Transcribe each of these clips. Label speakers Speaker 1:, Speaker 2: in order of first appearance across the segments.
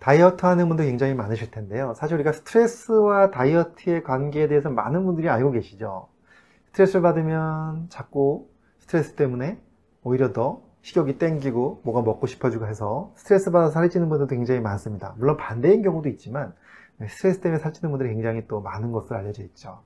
Speaker 1: 다이어트 하는 분들 굉장히 많으실 텐데요. 사실 우리가 스트레스와 다이어트의 관계에 대해서 많은 분들이 알고 계시죠. 스트레스를 받으면 자꾸 스트레스 때문에 오히려 더 식욕이 땡기고 뭐가 먹고 싶어지고 해서 스트레스 받아서 살이 찌는 분들도 굉장히 많습니다. 물론 반대인 경우도 있지만 스트레스 때문에 살찌는 분들이 굉장히 또 많은 것으로 알려져 있죠.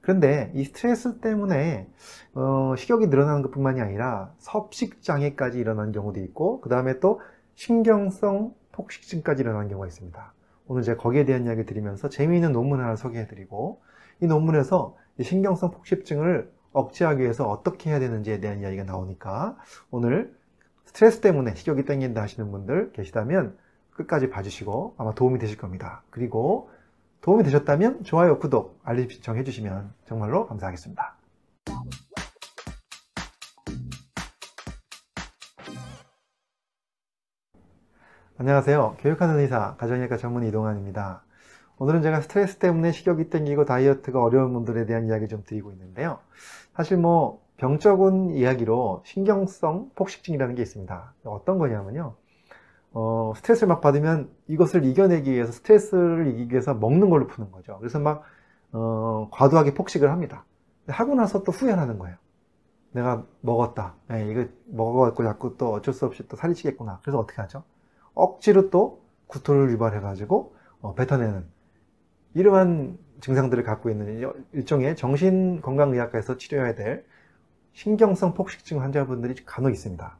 Speaker 1: 그런데 이 스트레스 때문에 어, 식욕이 늘어나는 것 뿐만이 아니라 섭식장애까지 일어나는 경우도 있고 그 다음에 또 신경성 폭식증까지 일어나는 경우가 있습니다. 오늘 제가 거기에 대한 이야기 드리면서 재미있는 논문 하나 소개해드리고 이 논문에서 이 신경성 폭식증을 억제하기 위해서 어떻게 해야 되는지에 대한 이야기가 나오니까 오늘 스트레스 때문에 식욕이 땡긴다 하시는 분들 계시다면 끝까지 봐주시고 아마 도움이 되실 겁니다. 그리고 도움이 되셨다면 좋아요, 구독, 알림 신청 해 주시면 정말로 감사하겠습니다. 안녕하세요. 교육하는 의사, 가정의학과 전문 이동환입니다. 오늘은 제가 스트레스 때문에 식욕이 땡기고 다이어트가 어려운 분들에 대한 이야기 좀 드리고 있는데요. 사실 뭐 병적인 이야기로 신경성 폭식증이라는 게 있습니다. 어떤 거냐면요. 어, 스트레스를 막 받으면 이것을 이겨내기 위해서 스트레스를 이기기 위해서 먹는 걸로 푸는 거죠. 그래서 막 어, 과도하게 폭식을 합니다. 하고 나서 또 후회하는 거예요. 내가 먹었다. 네, 이거 먹어갖고 자꾸 또 어쩔 수 없이 또 살이 찌겠구나. 그래서 어떻게 하죠? 억지로 또 구토를 유발해가지고 어, 뱉어내는 이러한 증상들을 갖고 있는 일종의 정신건강의학과에서 치료해야 될 신경성 폭식증 환자분들이 간혹 있습니다.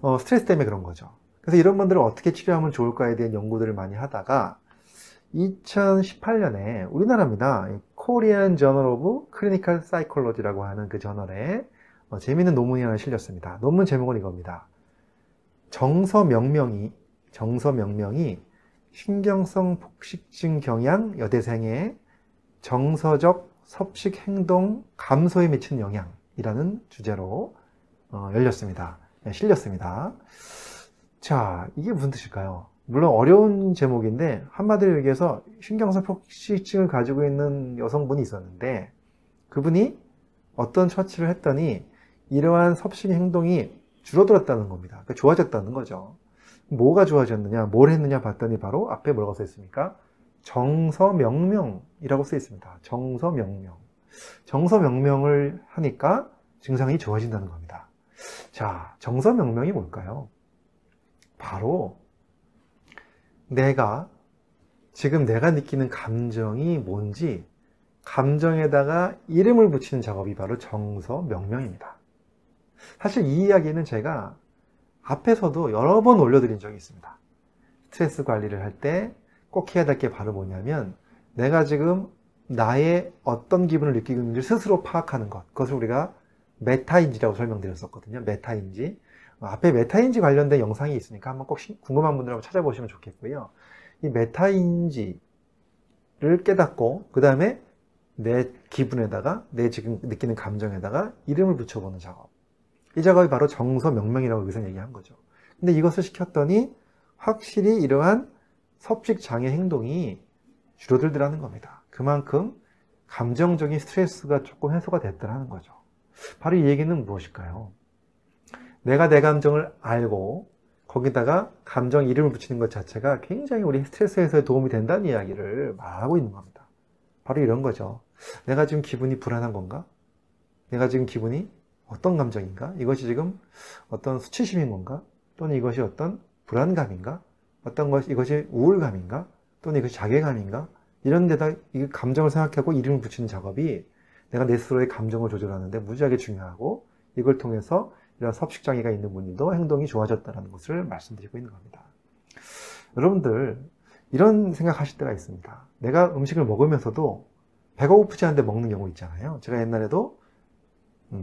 Speaker 1: 어, 스트레스 때문에 그런 거죠. 그래서 이런 분들을 어떻게 치료하면 좋을까에 대한 연구들을 많이 하다가 2018년에 우리나라입니다. Korean Journal of Clinical Psychology라고 하는 그 저널에 어, 재미있는 논문이 하나 실렸습니다. 논문 제목은 이겁니다. 정서 명명이 정서 명명이 신경성 폭식증 경향 여대생의 정서적 섭식 행동 감소에 미치는 영향이라는 주제로 어, 열렸습니다. 네, 실렸습니다. 자, 이게 무슨 뜻일까요? 물론 어려운 제목인데 한마디로 얘기해서 신경성 폭식증을 가지고 있는 여성분이 있었는데 그분이 어떤 처치를 했더니 이러한 섭식 행동이 줄어들었다는 겁니다. 그러니까 좋아졌다는 거죠. 뭐가 좋아졌느냐, 뭘 했느냐 봤더니 바로 앞에 뭐라고 써 있습니까? 정서명명이라고 써 있습니다. 정서명명. 정서명명을 하니까 증상이 좋아진다는 겁니다. 자, 정서명명이 뭘까요? 바로 내가 지금 내가 느끼는 감정이 뭔지 감정에다가 이름을 붙이는 작업이 바로 정서명명입니다. 사실 이 이야기는 제가 앞에서도 여러 번 올려드린 적이 있습니다. 스트레스 관리를 할 때 꼭 해야 될 게 바로 뭐냐면 내가 지금 나의 어떤 기분을 느끼고 있는지 스스로 파악하는 것. 그것을 우리가 메타인지라고 설명드렸었거든요. 메타인지. 앞에 메타인지 관련된 영상이 있으니까 한번 꼭 궁금한 분들 한번 찾아보시면 좋겠고요. 이 메타인지를 깨닫고 그 다음에 내 기분에다가 내 지금 느끼는 감정에다가 이름을 붙여보는 작업. 이 작업이 바로 정서 명명이라고 여기서 얘기한 거죠. 근데 이것을 시켰더니 확실히 이러한 섭식 장애 행동이 줄어들더라는 겁니다. 그만큼 감정적인 스트레스가 조금 해소가 됐더라는 거죠. 바로 이 얘기는 무엇일까요? 내가 내 감정을 알고 거기다가 감정 이름을 붙이는 것 자체가 굉장히 우리 스트레스 해소에 도움이 된다는 이야기를 말하고 있는 겁니다. 바로 이런 거죠. 내가 지금 기분이 불안한 건가? 내가 지금 기분이 어떤 감정인가? 이것이 지금 어떤 수치심인 건가? 또는 이것이 어떤 불안감인가? 어떤 것, 이것이 우울감인가? 또는 이것이 자괴감인가? 이런 데다 이 감정을 생각하고 이름을 붙이는 작업이 내가 내 스스로의 감정을 조절하는데 무지하게 중요하고 이걸 통해서 이런 섭식장애가 있는 분들도 행동이 좋아졌다는 것을 말씀드리고 있는 겁니다. 여러분들 이런 생각하실 때가 있습니다. 내가 음식을 먹으면서도 배가 고프지 않은데 먹는 경우 있잖아요. 제가 옛날에도 음,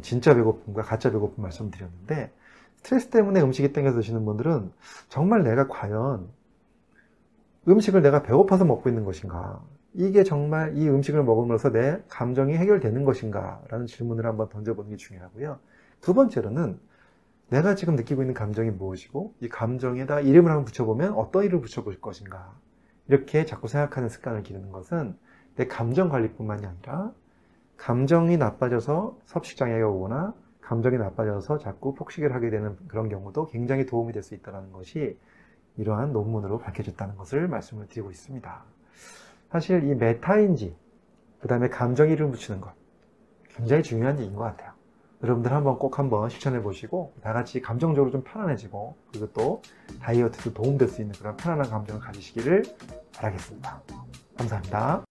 Speaker 1: 진짜 배고픔과 가짜 배고픔 말씀드렸는데 스트레스 때문에 음식이 땡겨서 드시는 분들은 정말 내가 과연 음식을 내가 배고파서 먹고 있는 것인가? 이게 정말 이 음식을 먹음으로써 내 감정이 해결되는 것인가? 라는 질문을 한번 던져보는 게 중요하고요. 두 번째로는 내가 지금 느끼고 있는 감정이 무엇이고 이 감정에다 이름을 한번 붙여보면 어떤 이름을 붙여볼 것인가? 이렇게 자꾸 생각하는 습관을 기르는 것은 내 감정 관리뿐만이 아니라 감정이 나빠져서 섭식장애가 오거나 감정이 나빠져서 자꾸 폭식을 하게 되는 그런 경우도 굉장히 도움이 될 수 있다는 것이 이러한 논문으로 밝혀졌다는 것을 말씀을 드리고 있습니다. 사실 이 메타인지, 그 다음에 감정 이름 붙이는 것, 굉장히 중요한 일인 것 같아요. 여러분들 한번 꼭 한번 실천해 보시고, 다 같이 감정적으로 좀 편안해지고, 그리고 또 다이어트도 도움될 수 있는 그런 편안한 감정을 가지시기를 바라겠습니다. 감사합니다.